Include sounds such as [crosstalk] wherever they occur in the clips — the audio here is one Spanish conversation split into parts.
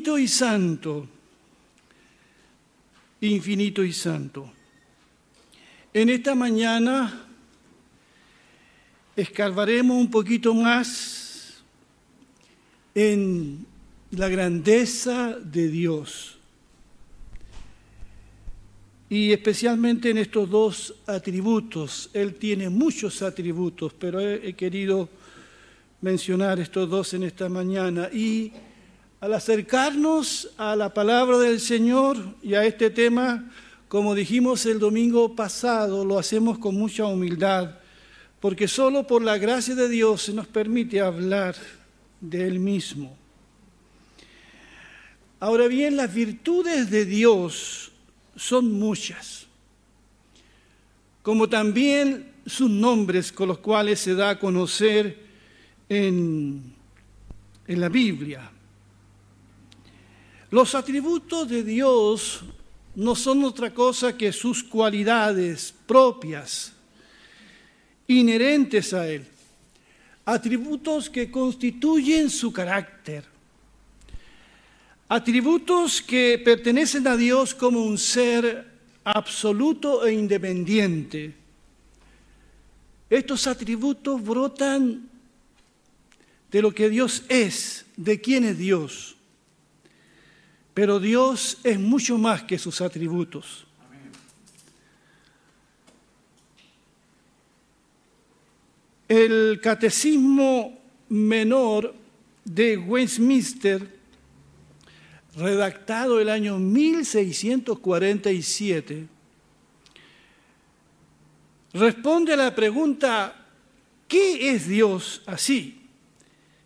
Infinito y santo, infinito y santo. En esta mañana escarbaremos un poquito más en la grandeza de Dios y especialmente en estos dos atributos. Él tiene muchos atributos, pero he, querido mencionar estos dos en esta mañana. Y al acercarnos a la palabra del Señor y a este tema, como dijimos el domingo pasado, lo hacemos con mucha humildad, porque solo por la gracia de Dios se nos permite hablar de Él mismo. Ahora bien, las virtudes de Dios son muchas, como también sus nombres con los cuales se da a conocer en, en la Biblia. Los atributos de Dios no son otra cosa que sus cualidades propias, inherentes a Él, atributos que constituyen su carácter, atributos que pertenecen a Dios como un ser absoluto e independiente. Estos atributos brotan de lo que Dios es, de quién es Dios. Pero Dios es mucho más que sus atributos. El catecismo menor de Westminster, redactado el año 1647, responde a la pregunta, ¿qué es Dios así?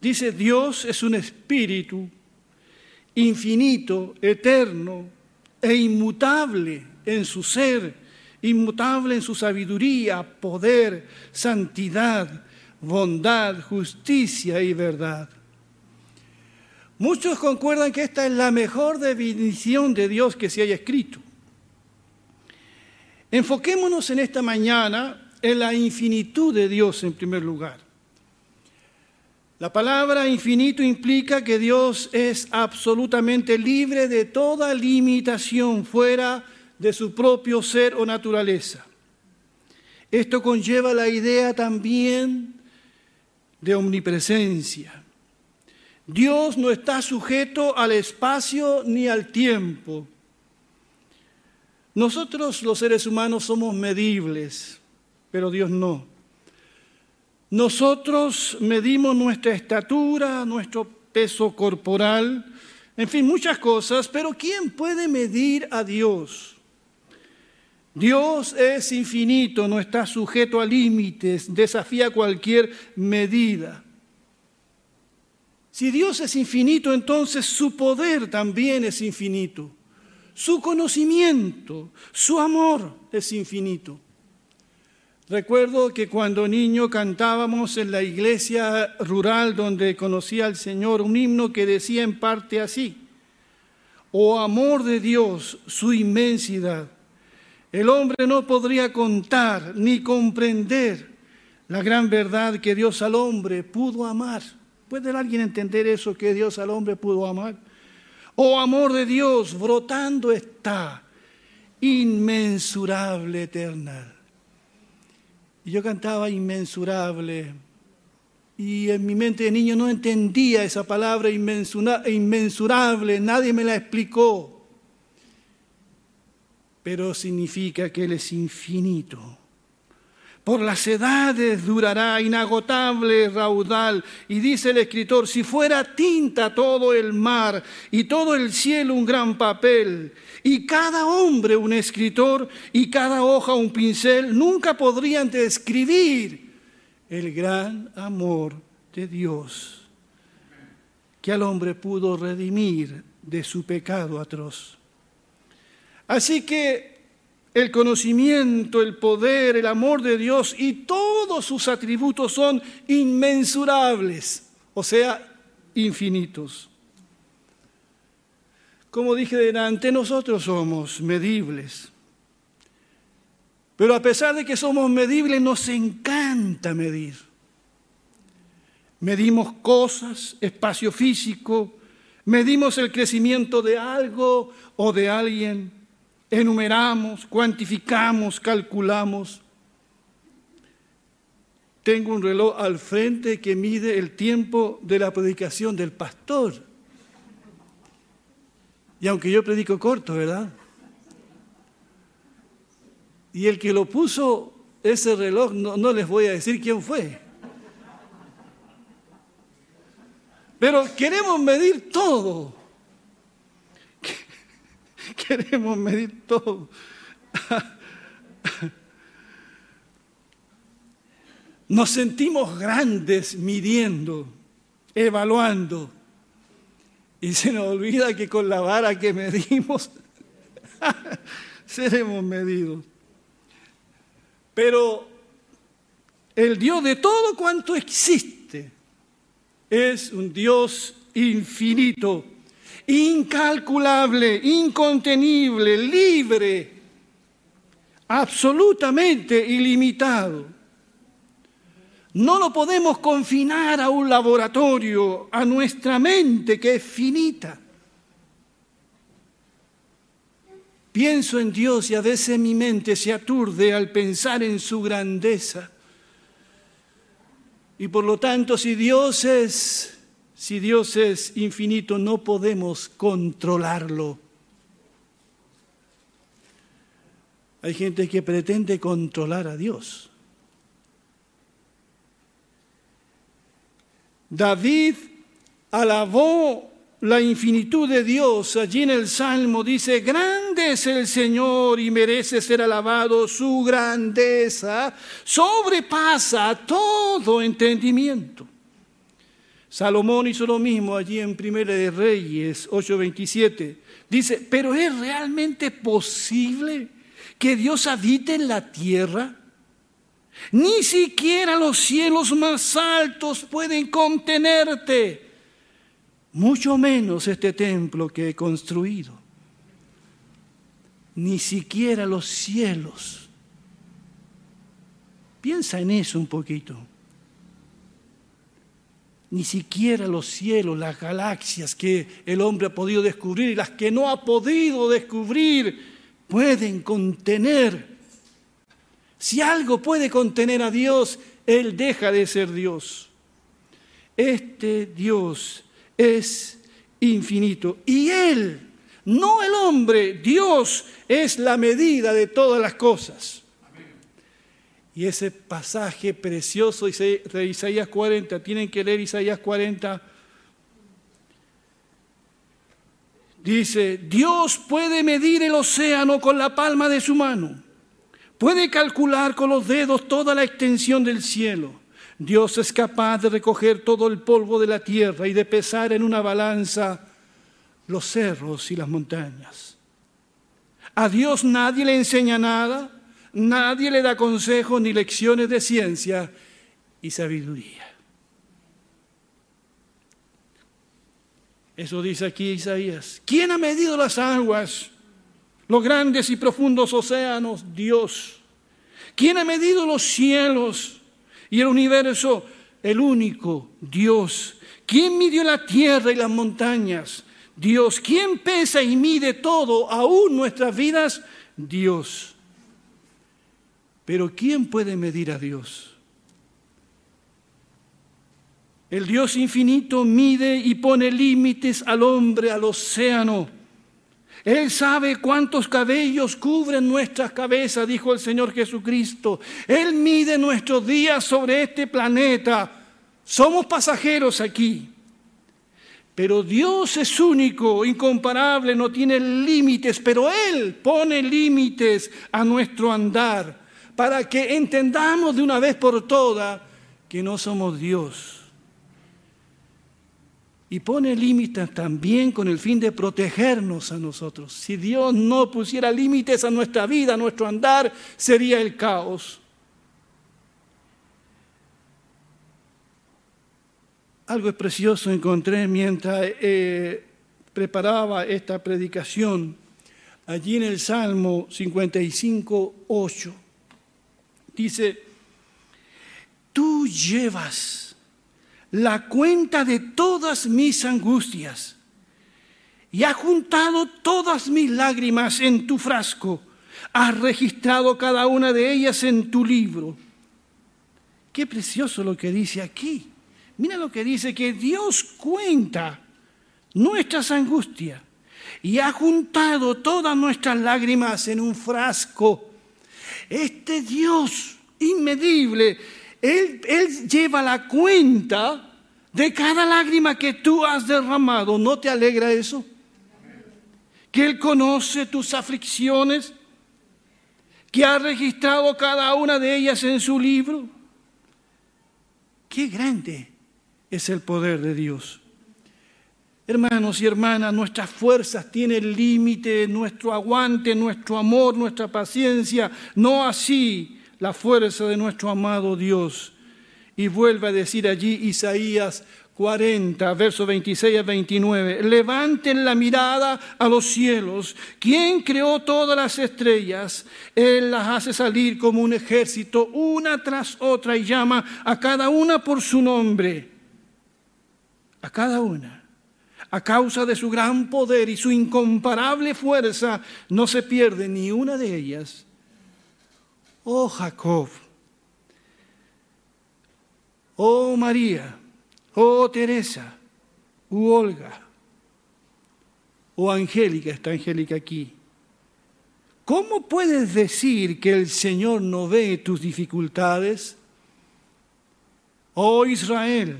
Dice, Dios es un espíritu infinito, eterno e inmutable en su ser, inmutable en su sabiduría, poder, santidad, bondad, justicia y verdad. Muchos concuerdan que esta es la mejor definición de Dios que se haya escrito. Enfoquémonos en esta mañana en la infinitud de Dios en primer lugar. La palabra infinito implica que Dios es absolutamente libre de toda limitación fuera de su propio ser o naturaleza. Esto conlleva la idea también de omnipresencia. Dios no está sujeto al espacio ni al tiempo. Nosotros los seres humanos somos medibles, pero Dios no. Nosotros medimos nuestra estatura, nuestro peso corporal, en fin, muchas cosas, pero ¿quién puede medir a Dios? Dios es infinito, no está sujeto a límites, desafía cualquier medida. Si Dios es infinito, entonces su poder también es infinito. Su conocimiento, su amor es infinito. Recuerdo que cuando niño cantábamos en la iglesia rural donde conocía al Señor un himno que decía en parte así, Oh amor de Dios, su inmensidad. El hombre no podría contar ni comprender la gran verdad que Dios al hombre pudo amar. ¿Puede alguien entender eso que Dios al hombre pudo amar? Oh amor de Dios, brotando está, inmensurable, eterna y yo cantaba inmensurable. Y en mi mente de niño no entendía esa palabra inmensurable, nadie me la explicó. Pero significa que Él es infinito. Por las edades durará inagotable raudal. Y dice el escritor, si fuera tinta todo el mar y todo el cielo un gran papel, y cada hombre un escritor y cada hoja un pincel, nunca podrían describir el gran amor de Dios que al hombre pudo redimir de su pecado atroz. Así que el conocimiento, el poder, el amor de Dios y todos sus atributos son inmensurables, o sea, infinitos. Como dije delante, nosotros somos medibles. Pero a pesar de que somos medibles, nos encanta medir. Medimos cosas, espacio físico, Medimos el crecimiento de algo o de alguien. Enumeramos, cuantificamos, calculamos. Tengo un reloj al frente que mide el tiempo de la predicación del pastor. Y aunque yo predico corto, ¿verdad? Y el que lo puso ese reloj, no, les voy a decir quién fue. Pero queremos medir todo. [laughs] Queremos medir todo. Nos sentimos grandes midiendo, evaluando. Y se nos olvida que con la vara que medimos [laughs] seremos medidos. Pero el Dios de todo cuanto existe es un Dios infinito, incalculable, incontenible, libre, absolutamente ilimitado. No lo podemos confinar a un laboratorio, a nuestra mente que es finita. Pienso en Dios y a veces mi mente se aturde al pensar en su grandeza. Y por lo tanto, si Dios es, si Dios es infinito, no podemos controlarlo. Hay gente que pretende controlar a Dios. David alabó la infinitud de Dios. Allí en el Salmo dice, grande es el Señor y merece ser alabado. Su grandeza sobrepasa todo entendimiento. Salomón hizo lo mismo allí en Primera de Reyes 8:27. Dice, pero ¿es realmente posible que Dios habite en la tierra? Ni siquiera los cielos más altos pueden contenerte mucho menos este templo que he construido. Ni siquiera los cielos. Piensa en eso un poquito. Ni siquiera los cielos, las galaxias que el hombre ha podido descubrir y las que no ha podido descubrir pueden contener. Si algo puede contener a Dios, Él deja de ser Dios. Este Dios es infinito. Y Él, no el hombre, Dios es la medida de todas las cosas. Y ese pasaje precioso de Isaías 40, tienen que leer Isaías 40, dice, Dios puede medir el océano con la palma de su mano, puede calcular con los dedos toda la extensión del cielo Dios es capaz de recoger todo el polvo de la tierra y de pesar en una balanza los cerros y las montañas. A Dios nadie le enseña nada, nadie le da consejos ni lecciones de ciencia y sabiduría. Eso dice aquí Isaías. ¿Quién ha medido las aguas, los grandes y profundos océanos? Dios. ¿Quién ha medido los cielos? y el universo, el único Dios. ¿Quién midió la tierra y las montañas? Dios. ¿Quién pesa y mide todo, aún nuestras vidas? Dios. Pero ¿quién puede medir a Dios? El Dios infinito mide y pone límites al hombre, al océano. Él sabe cuántos cabellos cubren nuestras cabezas, dijo el Señor Jesucristo. Él mide nuestros días sobre este planeta. Somos pasajeros aquí. Pero Dios es único, incomparable, no tiene límites, pero Él pone límites a nuestro andar para que entendamos de una vez por todas que no somos Dios y pone límites también con el fin de protegernos a nosotros. Si Dios no pusiera límites a nuestra vida, a nuestro andar, sería el caos. Algo precioso encontré mientras eh, preparaba esta predicación, allí en el Salmo 55, 8. Dice, tú llevas la cuenta de todas mis angustias y has juntado todas mis lágrimas en tu frasco, has registrado cada una de ellas en tu libro. Qué precioso lo que dice aquí. Mira lo que dice, que Dios cuenta nuestras angustias y ha juntado todas nuestras lágrimas en un frasco. Este Dios inmedible, Él, Él lleva la cuenta de cada lágrima que tú has derramado. ¿No te alegra eso? Que Él conoce tus aflicciones, que ha registrado cada una de ellas en su libro. Qué grande es el poder de Dios. Hermanos y hermanas, nuestras fuerzas tienen límite, nuestro aguante, nuestro amor, nuestra paciencia, no así la fuerza de nuestro amado Dios. Y vuelve a decir allí Isaías 40, versos 26 a 29. Levanten la mirada a los cielos. ¿Quién creó todas las estrellas? Él las hace salir como un ejército, una tras otra, y llama a cada una por su nombre. A cada una a causa de su gran poder y su incomparable fuerza, no se pierde ni una de ellas. Oh Jacob, oh María, oh Teresa, oh Olga, oh Angélica, está Angélica aquí. ¿Cómo puedes decir que el Señor no ve tus dificultades? Oh Israel,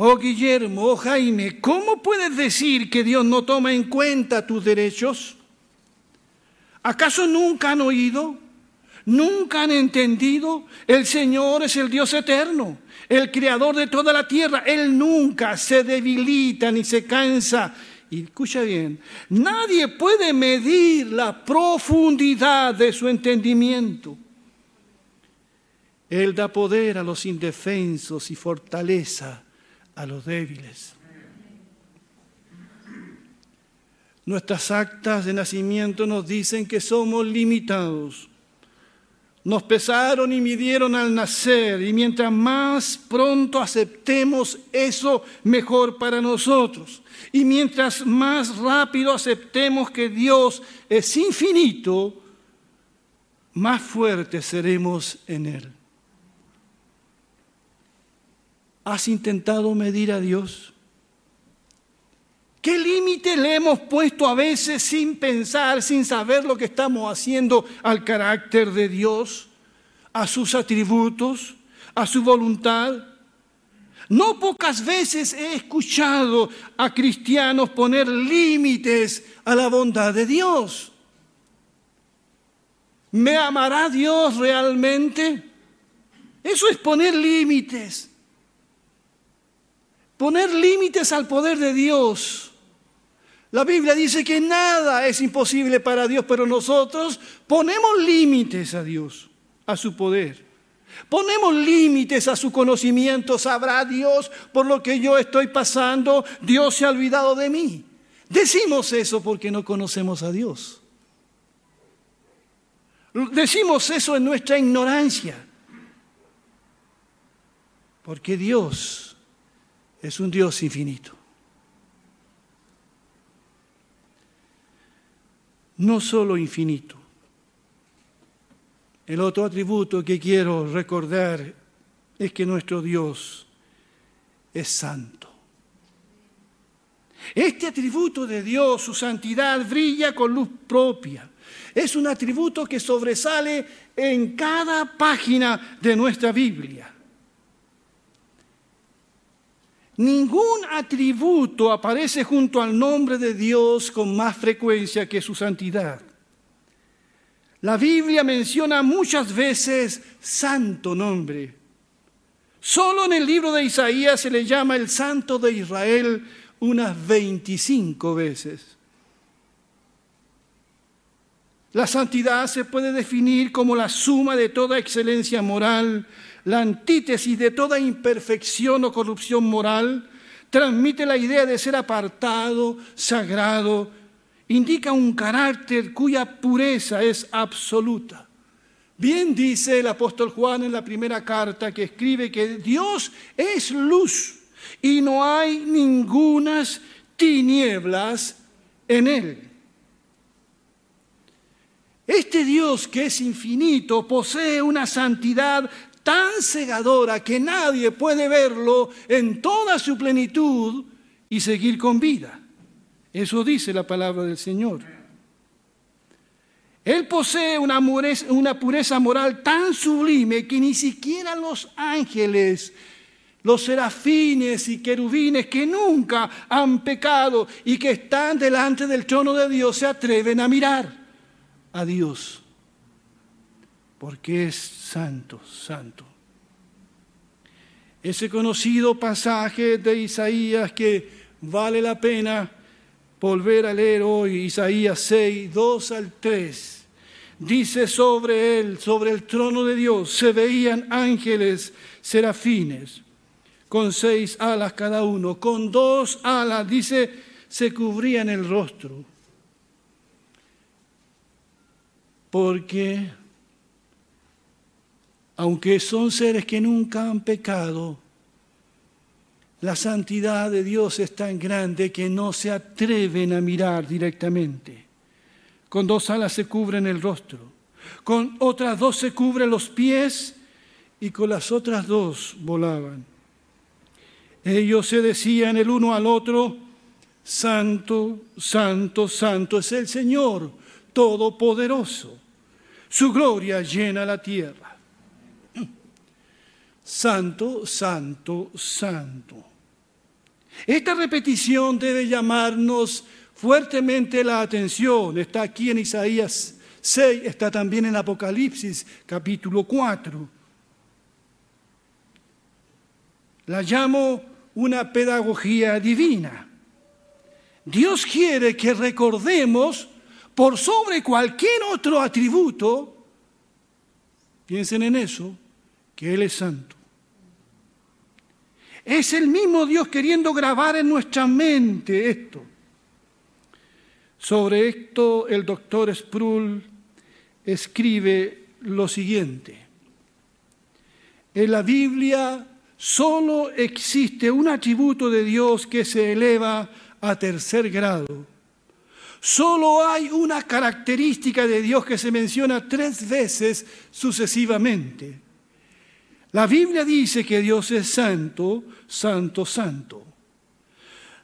Oh Guillermo, oh Jaime, ¿cómo puedes decir que Dios no toma en cuenta tus derechos? ¿Acaso nunca han oído? ¿Nunca han entendido? El Señor es el Dios eterno, el creador de toda la tierra. Él nunca se debilita ni se cansa. Y escucha bien, nadie puede medir la profundidad de su entendimiento. Él da poder a los indefensos y fortaleza a los débiles. Nuestras actas de nacimiento nos dicen que somos limitados. Nos pesaron y midieron al nacer y mientras más pronto aceptemos eso, mejor para nosotros. Y mientras más rápido aceptemos que Dios es infinito, más fuertes seremos en Él. ¿Has intentado medir a Dios? ¿Qué límite le hemos puesto a veces sin pensar, sin saber lo que estamos haciendo al carácter de Dios, a sus atributos, a su voluntad? No pocas veces he escuchado a cristianos poner límites a la bondad de Dios. ¿Me amará Dios realmente? Eso es poner límites poner límites al poder de Dios. La Biblia dice que nada es imposible para Dios, pero nosotros ponemos límites a Dios, a su poder. Ponemos límites a su conocimiento. ¿Sabrá Dios por lo que yo estoy pasando? Dios se ha olvidado de mí. Decimos eso porque no conocemos a Dios. Decimos eso en nuestra ignorancia. Porque Dios es un Dios infinito. No solo infinito. El otro atributo que quiero recordar es que nuestro Dios es santo. Este atributo de Dios, su santidad, brilla con luz propia. Es un atributo que sobresale en cada página de nuestra Biblia. Ningún atributo aparece junto al nombre de Dios con más frecuencia que su santidad. La Biblia menciona muchas veces santo nombre. Solo en el libro de Isaías se le llama el santo de Israel unas 25 veces. La santidad se puede definir como la suma de toda excelencia moral, la antítesis de toda imperfección o corrupción moral, transmite la idea de ser apartado, sagrado, indica un carácter cuya pureza es absoluta. Bien dice el apóstol Juan en la primera carta que escribe que Dios es luz y no hay ninguna tinieblas en él. Este Dios que es infinito posee una santidad tan cegadora que nadie puede verlo en toda su plenitud y seguir con vida. Eso dice la palabra del Señor. Él posee una pureza, moral tan sublime que ni siquiera los ángeles, los serafines y querubines que nunca han pecado y que están delante del trono de Dios se atreven a mirar a Dios, porque es santo, santo. Ese conocido pasaje de Isaías que vale la pena volver a leer hoy, Isaías 6, 2 al 3, dice sobre él, sobre el trono de Dios, se veían ángeles serafines con seis alas cada uno, con dos alas, dice, se cubrían el rostro porque aunque son seres que nunca han pecado, la santidad de Dios es tan grande que no se atreven a mirar directamente. Con dos alas se cubren el rostro, con otras dos se cubren los pies y con las otras dos volaban. Ellos se decían el uno al otro, Santo, Santo, Santo es el Señor todopoderoso. Su gloria llena la tierra. Santo, santo, santo. Esta repetición debe llamarnos fuertemente la atención. Está aquí en Isaías 6, está también en Apocalipsis capítulo 4. La llamo una pedagogía divina. Dios quiere que recordemos por sobre cualquier otro atributo, piensen en eso, que Él es santo. Es el mismo Dios queriendo grabar en nuestra mente esto. Sobre esto el doctor Sproul escribe lo siguiente. En la Biblia solo existe un atributo de Dios que se eleva a tercer grado Solo hay una característica de Dios que se menciona tres veces sucesivamente. La Biblia dice que Dios es santo, santo, santo.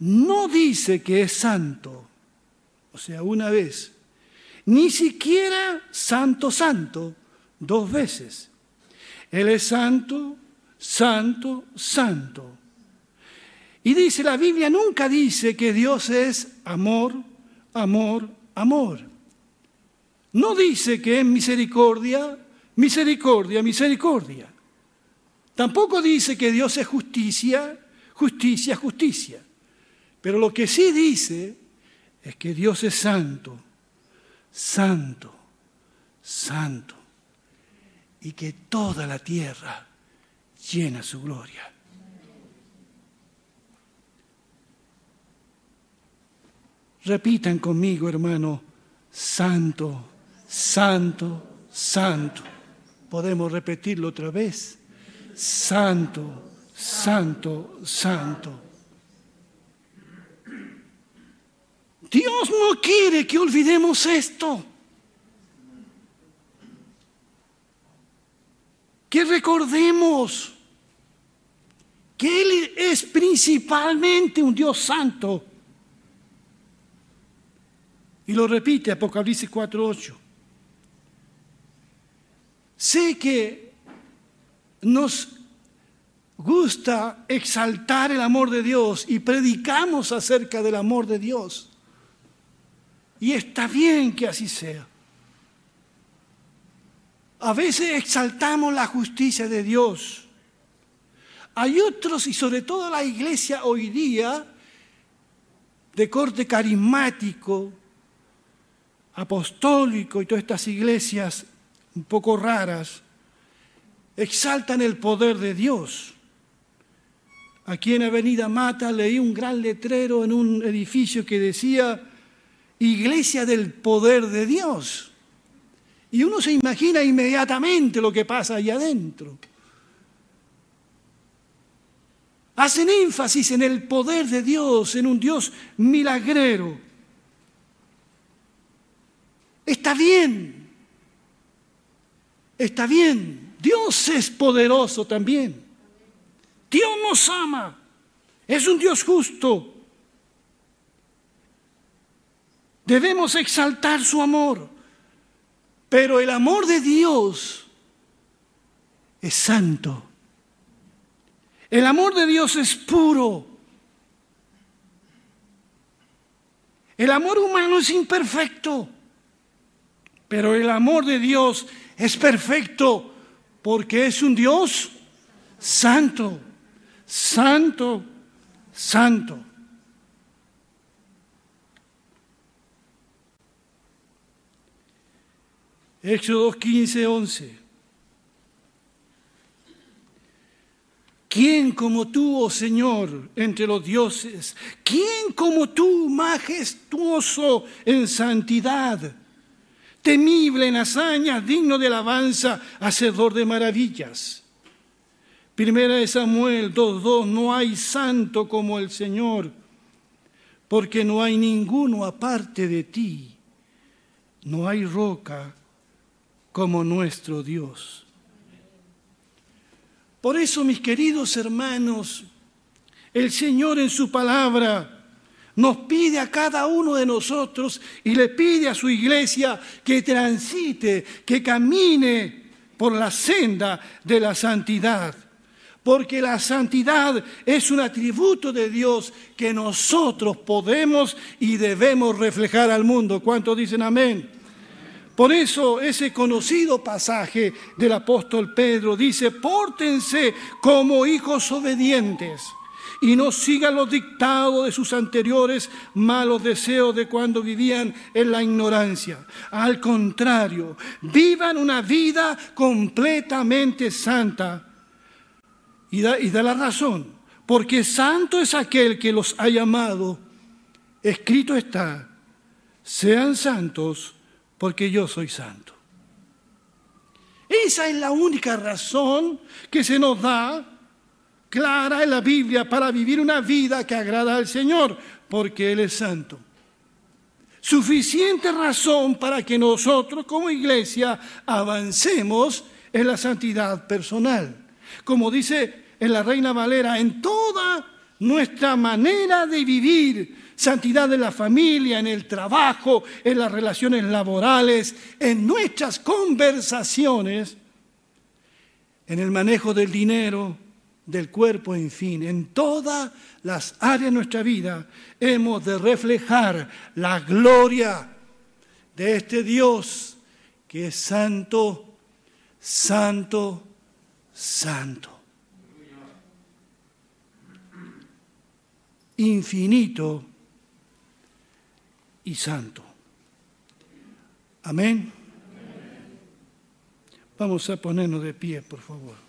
No dice que es santo, o sea, una vez. Ni siquiera santo, santo, dos veces. Él es santo, santo, santo. Y dice, la Biblia nunca dice que Dios es amor, amor, amor. No dice que es misericordia, misericordia, misericordia. Tampoco dice que Dios es justicia, justicia, justicia. Pero lo que sí dice es que Dios es santo, santo, santo. Y que toda la tierra llena su gloria. Repitan conmigo, hermano, santo, santo, santo. Podemos repetirlo otra vez. Santo, santo, santo. Dios no quiere que olvidemos esto. Que recordemos que Él es principalmente un Dios santo y lo repite Apocalipsis 4.8. Sé que nos gusta exaltar el amor de Dios y predicamos acerca del amor de Dios. Y está bien que así sea. A veces exaltamos la justicia de Dios. Hay otros, y sobre todo la iglesia hoy día, de corte carismático, apostólico y todas estas iglesias un poco raras exaltan el poder de Dios. Aquí en Avenida Mata leí un gran letrero en un edificio que decía Iglesia del Poder de Dios. Y uno se imagina inmediatamente lo que pasa ahí adentro. hacen énfasis en el poder de Dios, en un Dios milagrero. Está bien, está bien, Dios es poderoso también. Dios nos ama, es un Dios justo. Debemos exaltar su amor, pero el amor de Dios es santo. El amor de Dios es puro. El amor humano es imperfecto, pero el amor de Dios es perfecto porque es un Dios santo, santo, santo. Éxodo 15, 11. ¿Quién como tú, oh Señor, entre los dioses? ¿Quién como tú, majestuoso en santidad, temible en hazañas, digno de alabanza, hacedor de maravillas? Primera de Samuel 2.2, no hay santo como el Señor, porque no hay ninguno aparte de ti, no hay roca como nuestro Dios. Por eso, mis queridos hermanos, el Señor en su palabra nos pide a cada uno de nosotros y le pide a su iglesia que transite, que camine por la senda de la santidad. Porque la santidad es un atributo de Dios que nosotros podemos y debemos reflejar al mundo. ¿Cuántos dicen amén? Por eso ese conocido pasaje del apóstol Pedro dice, pórtense como hijos obedientes y no sigan los dictados de sus anteriores malos deseos de cuando vivían en la ignorancia. Al contrario, vivan una vida completamente santa. Y da, y da la razón, porque santo es aquel que los ha llamado. Escrito está, sean santos porque yo soy santo. Esa es la única razón que se nos da clara en la Biblia para vivir una vida que agrada al Señor, porque Él es santo. Suficiente razón para que nosotros como iglesia avancemos en la santidad personal. Como dice en la Reina Valera, en toda nuestra manera de vivir, santidad en la familia, en el trabajo, en las relaciones laborales, en nuestras conversaciones, en el manejo del dinero, del cuerpo, en fin, en todas las áreas de nuestra vida hemos de reflejar la gloria de este Dios que es santo, santo, santo. Infinito y santo. Amén. Vamos a ponernos de pie, por favor.